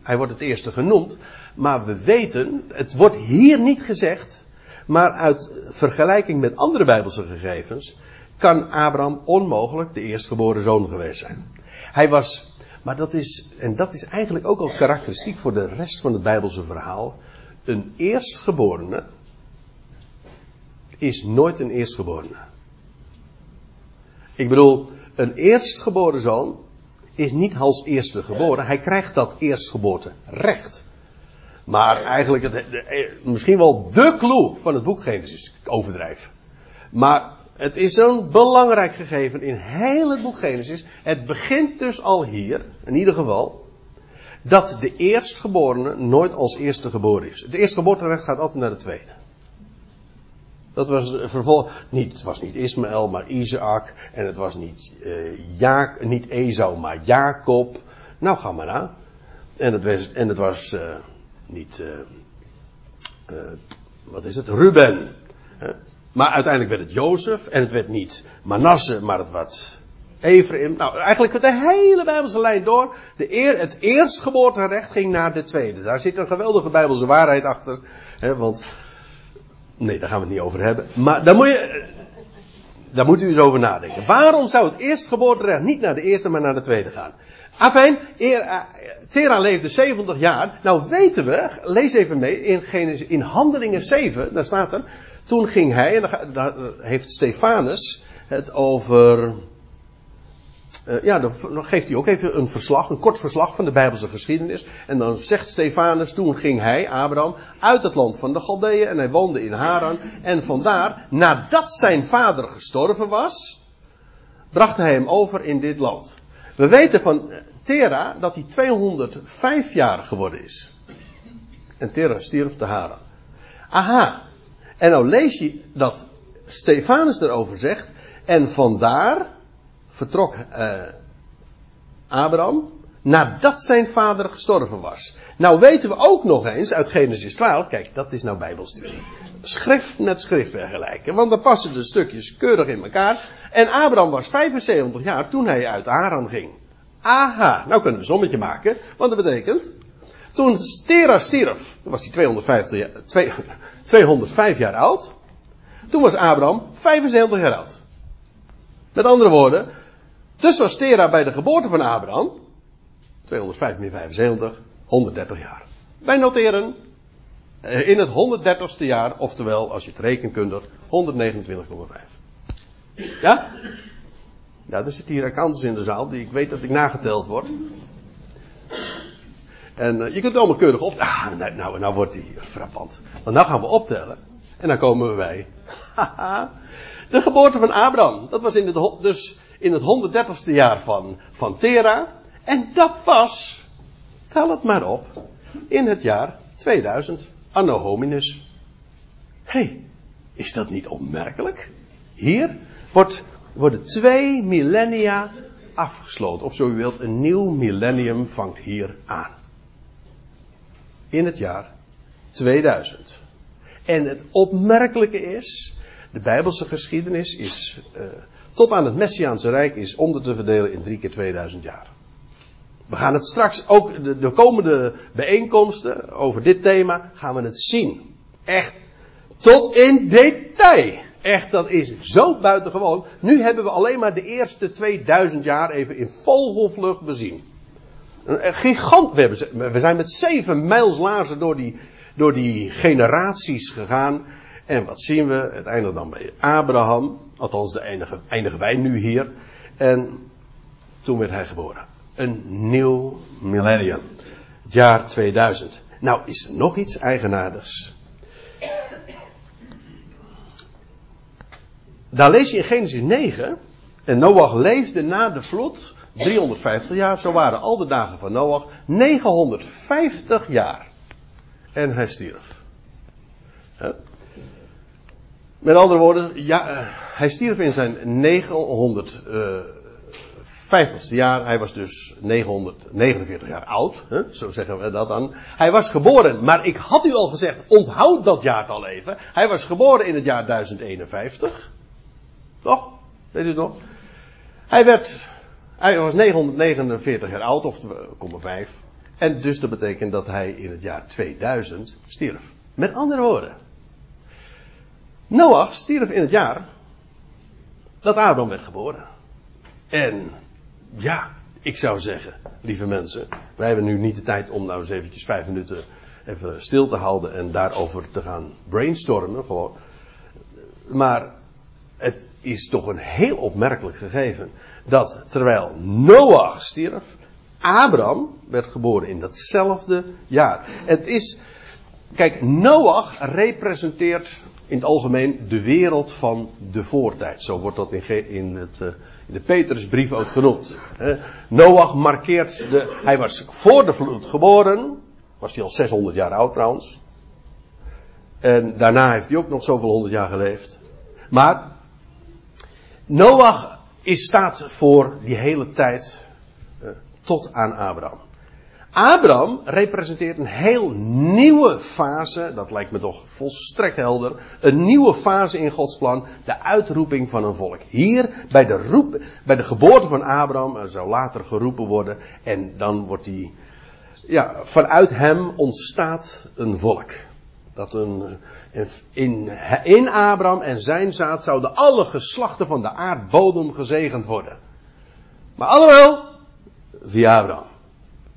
S1: hij wordt het eerste genoemd, maar we weten, het wordt hier niet gezegd, maar uit vergelijking met andere Bijbelse gegevens, kan Abraham onmogelijk de eerstgeboren zoon geweest zijn. Hij was maar dat is, en dat is eigenlijk ook al karakteristiek voor de rest van het Bijbelse verhaal. Een eerstgeborene is nooit een eerstgeborene. Ik bedoel, een eerstgeboren zoon is niet als eerste geboren. Hij krijgt dat eerstgeboorte recht. Maar eigenlijk, het, misschien wel de clue van het boek Genesis, overdrijf. Maar het is een belangrijk gegeven in heel het boek Genesis. Het begint dus al hier, in ieder geval, dat de eerstgeborene nooit als eerste geboren is. Het eerstgeboorterecht gaat altijd naar de tweede. Dat was vervolg, niet, het was niet Ismaël, maar Isaac. En het was niet, ja, niet Esau, maar Jacob. Nou, ga maar na. En het was, en het was uh, niet, uh, wat is het, Ruben. Maar uiteindelijk werd het Jozef en het werd niet Manasse, maar het werd Ephraim. Nou, eigenlijk de hele Bijbelse lijn door. De eer, het eerstgeboorterecht ging naar de tweede. Daar zit een geweldige Bijbelse waarheid achter. Hè, want, nee, daar gaan we het niet over hebben. Maar daar moet je, daar moet u eens over nadenken. Waarom zou het eerstgeboorterecht niet naar de eerste, maar naar de tweede gaan? Afijn, uh, Tera leefde 70 jaar. Nou weten we, lees even mee, in, in Handelingen 7, daar staat er, toen ging hij, en daar heeft Stefanus het over. Uh, ja, dan geeft hij ook even een verslag, een kort verslag van de Bijbelse geschiedenis. En dan zegt Stefanus, toen ging hij, Abraham, uit het land van de Galdeeën en hij woonde in Haran. En vandaar, nadat zijn vader gestorven was, bracht hij hem over in dit land. We weten van Tera dat hij 205 jaar geworden is. En Tera stierf te Haran. Aha, en nou lees je dat Stefanus erover zegt. En vandaar vertrok uh, Abraham nadat zijn vader gestorven was. Nou weten we ook nog eens uit Genesis 12, kijk dat is nou bijbelstudie. Schrift met schrift vergelijken, want dan passen de stukjes keurig in elkaar. En Abraham was 75 jaar toen hij uit Aram ging. Aha, nou kunnen we een sommetje maken, want dat betekent toen Tera stierf, was hij 250 jaar, 205 jaar oud. Toen was Abraham 75 jaar oud. Met andere woorden, dus was Tera bij de geboorte van Abraham 205 meer 75, 130 jaar. Wij noteren eh, in het 130ste jaar, oftewel als je het rekenkundig, 129,5. Ja? Ja, er zitten hier accountants in de zaal die ik weet dat ik nageteld word. En uh, je kunt allemaal keurig op. Ah, nou, nou, nou wordt hij frappant. Want nou gaan we optellen. En dan komen we bij. de geboorte van Abraham. Dat was in het, dus in het 130ste jaar van, van Tera. En dat was, tel het maar op, in het jaar 2000. Anno hominus. Hé, hey, is dat niet opmerkelijk? Hier wordt, worden twee millennia afgesloten. Of zo u wilt, een nieuw millennium vangt hier aan in het jaar 2000. En het opmerkelijke is, de Bijbelse geschiedenis is, uh, tot aan het Messiaanse Rijk is onder te verdelen in drie keer 2000 jaar. We gaan het straks ook, de, de komende bijeenkomsten over dit thema, gaan we het zien. Echt, tot in detail. Echt, dat is zo buitengewoon. Nu hebben we alleen maar de eerste 2000 jaar even in vogelvlucht bezien. Een gigant. We, zijn met zeven mijls laarzen door die, door die generaties gegaan. En wat zien we? Het eindigt dan bij Abraham. Althans, de enige, eindigen wij nu hier. En toen werd hij geboren. Een nieuw millennium. Het jaar 2000. Nou, is er nog iets eigenaardigs. Daar lees je in Genesis 9. En Noach leefde na de vloed 350 jaar. Zo waren al de dagen van Noach 950 jaar. En hij stierf. Met andere woorden, ja, eh, hij stierf in zijn 950ste jaar. Hij was dus 949 jaar oud. Zo zeggen we dat dan. Hij was geboren, maar ik had u al gezegd, onthoud dat jaartal even. Hij was geboren in het jaar 1051. Toch? Weet u nog? Hij werd, hij was 949 jaar oud, of 5. En dus dat betekent dat hij in het jaar 2000 stierf. Met andere woorden. Noach stierf in het jaar dat Abraham werd geboren. En ja, ik zou zeggen, lieve mensen, wij hebben nu niet de tijd om nou eens eventjes vijf minuten even stil te houden en daarover te gaan brainstormen. Maar het is toch een heel opmerkelijk gegeven dat terwijl Noach stierf, Abraham werd geboren in datzelfde jaar. Het is, kijk, Noach representeert in het algemeen de wereld van de voortijd. Zo wordt dat in, in, het, uh, in de Petrusbrief ook genoemd. Noach markeert de, hij was voor de vloed geboren, was hij al 600 jaar oud trouwens. En daarna heeft hij ook nog zoveel honderd jaar geleefd. Maar Noach is staat voor die hele tijd uh, tot aan Abraham. Abraham representeert een heel nieuwe fase, dat lijkt me toch volstrekt helder, een nieuwe fase in Gods plan, de uitroeping van een volk. Hier bij de, roep, bij de geboorte van Abraham, er zou later geroepen worden, en dan wordt hij, ja, vanuit hem ontstaat een volk. Dat een, in, in Abraham en zijn zaad zouden alle geslachten van de aardbodem gezegend worden. Maar allemaal via Abraham.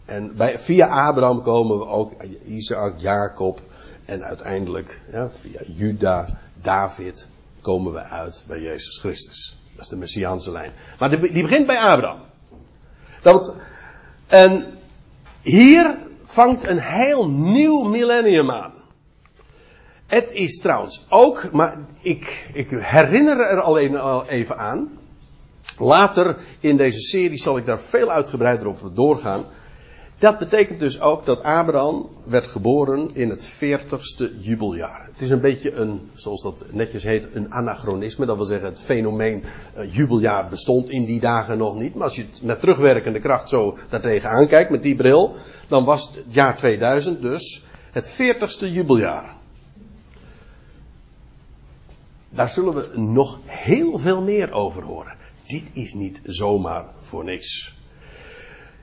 S1: En bij, via Abraham komen we ook Isaac, Jacob en uiteindelijk ja, via Juda, David komen we uit bij Jezus Christus. Dat is de Messiaanse lijn. Maar die, die begint bij Abraham. Dat, en hier vangt een heel nieuw millennium aan. Het is trouwens ook, maar ik, ik herinner er alleen al even aan. Later in deze serie zal ik daar veel uitgebreider op doorgaan. Dat betekent dus ook dat Abraham werd geboren in het 40ste jubeljaar. Het is een beetje een, zoals dat netjes heet, een anachronisme. Dat wil zeggen, het fenomeen uh, jubeljaar bestond in die dagen nog niet. Maar als je het met terugwerkende kracht zo daartegen aankijkt, met die bril, dan was het jaar 2000 dus het 40ste jubeljaar. Daar zullen we nog heel veel meer over horen. Dit is niet zomaar voor niks.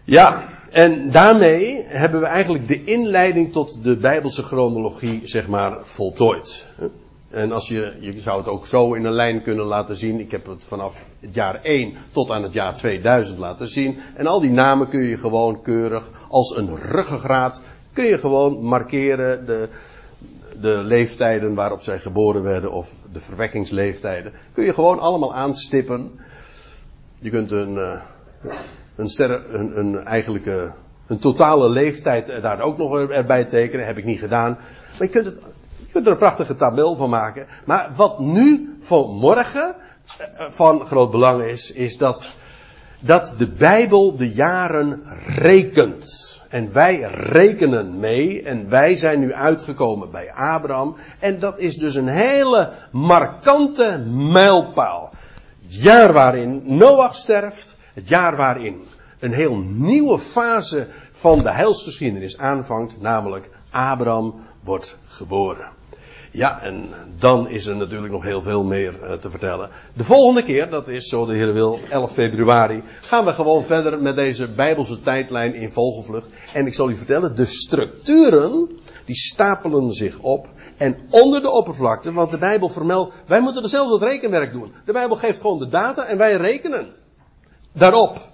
S1: Ja, en daarmee hebben we eigenlijk de inleiding tot de Bijbelse chronologie, zeg maar, voltooid. En als je, je zou het ook zo in een lijn kunnen laten zien. Ik heb het vanaf het jaar 1 tot aan het jaar 2000 laten zien. En al die namen kun je gewoon keurig als een ruggengraat, kun je gewoon markeren de, de leeftijden waarop zij geboren werden of de verwekkingsleeftijden. Kun je gewoon allemaal aanstippen. Je kunt een, uh, een, een, een eigenlijke, een totale leeftijd daar ook nog erbij tekenen. Heb ik niet gedaan. Maar je kunt, het, je kunt er een prachtige tabel van maken. Maar wat nu voor morgen eh, van groot belang is, is dat, dat de Bijbel de jaren rekent. En wij rekenen mee en wij zijn nu uitgekomen bij Abraham. En dat is dus een hele markante mijlpaal. Het jaar waarin Noach sterft, het jaar waarin een heel nieuwe fase van de heilsgeschiedenis aanvangt, namelijk Abraham wordt geboren. Ja, en dan is er natuurlijk nog heel veel meer uh, te vertellen. De volgende keer, dat is zo de Heer wil, 11 februari, gaan we gewoon verder met deze Bijbelse tijdlijn in vogelvlucht. En ik zal u vertellen, de structuren, die stapelen zich op. En onder de oppervlakte, want de Bijbel vermeldt, wij moeten zelf het rekenwerk doen. De Bijbel geeft gewoon de data en wij rekenen daarop.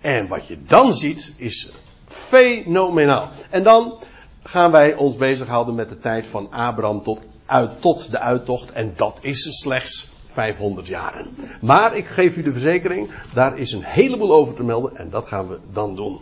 S1: En wat je dan ziet is fenomenaal. En dan gaan wij ons bezighouden met de tijd van Abraham tot, uit, tot de uittocht. En dat is slechts 500 jaren. Maar ik geef u de verzekering, daar is een heleboel over te melden en dat gaan we dan doen.